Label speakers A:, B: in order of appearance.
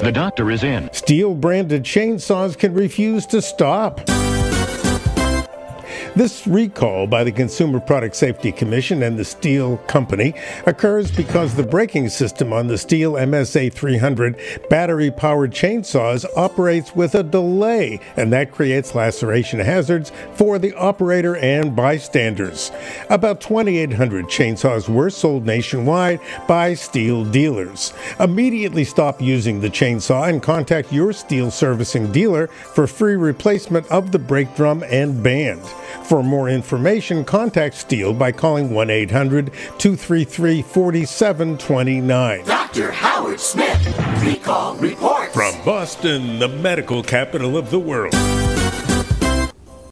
A: The doctor is in.
B: Stihl branded chainsaws can refuse to stop. This recall by the Consumer Product Safety Commission and the Stihl Company occurs because the braking system on the Stihl MSA 300 battery powered chainsaws operates with a delay, and that creates laceration hazards for the operator and bystanders. About 2,800 chainsaws were sold nationwide by Stihl dealers. Immediately stop using the chainsaw and contact your Stihl servicing dealer for free replacement of the brake drum and band. For more information, contact Stihl by calling 1 800 233 4729.
C: Dr. Howard Smith, Recall Report.
B: From Boston, the medical capital of the world.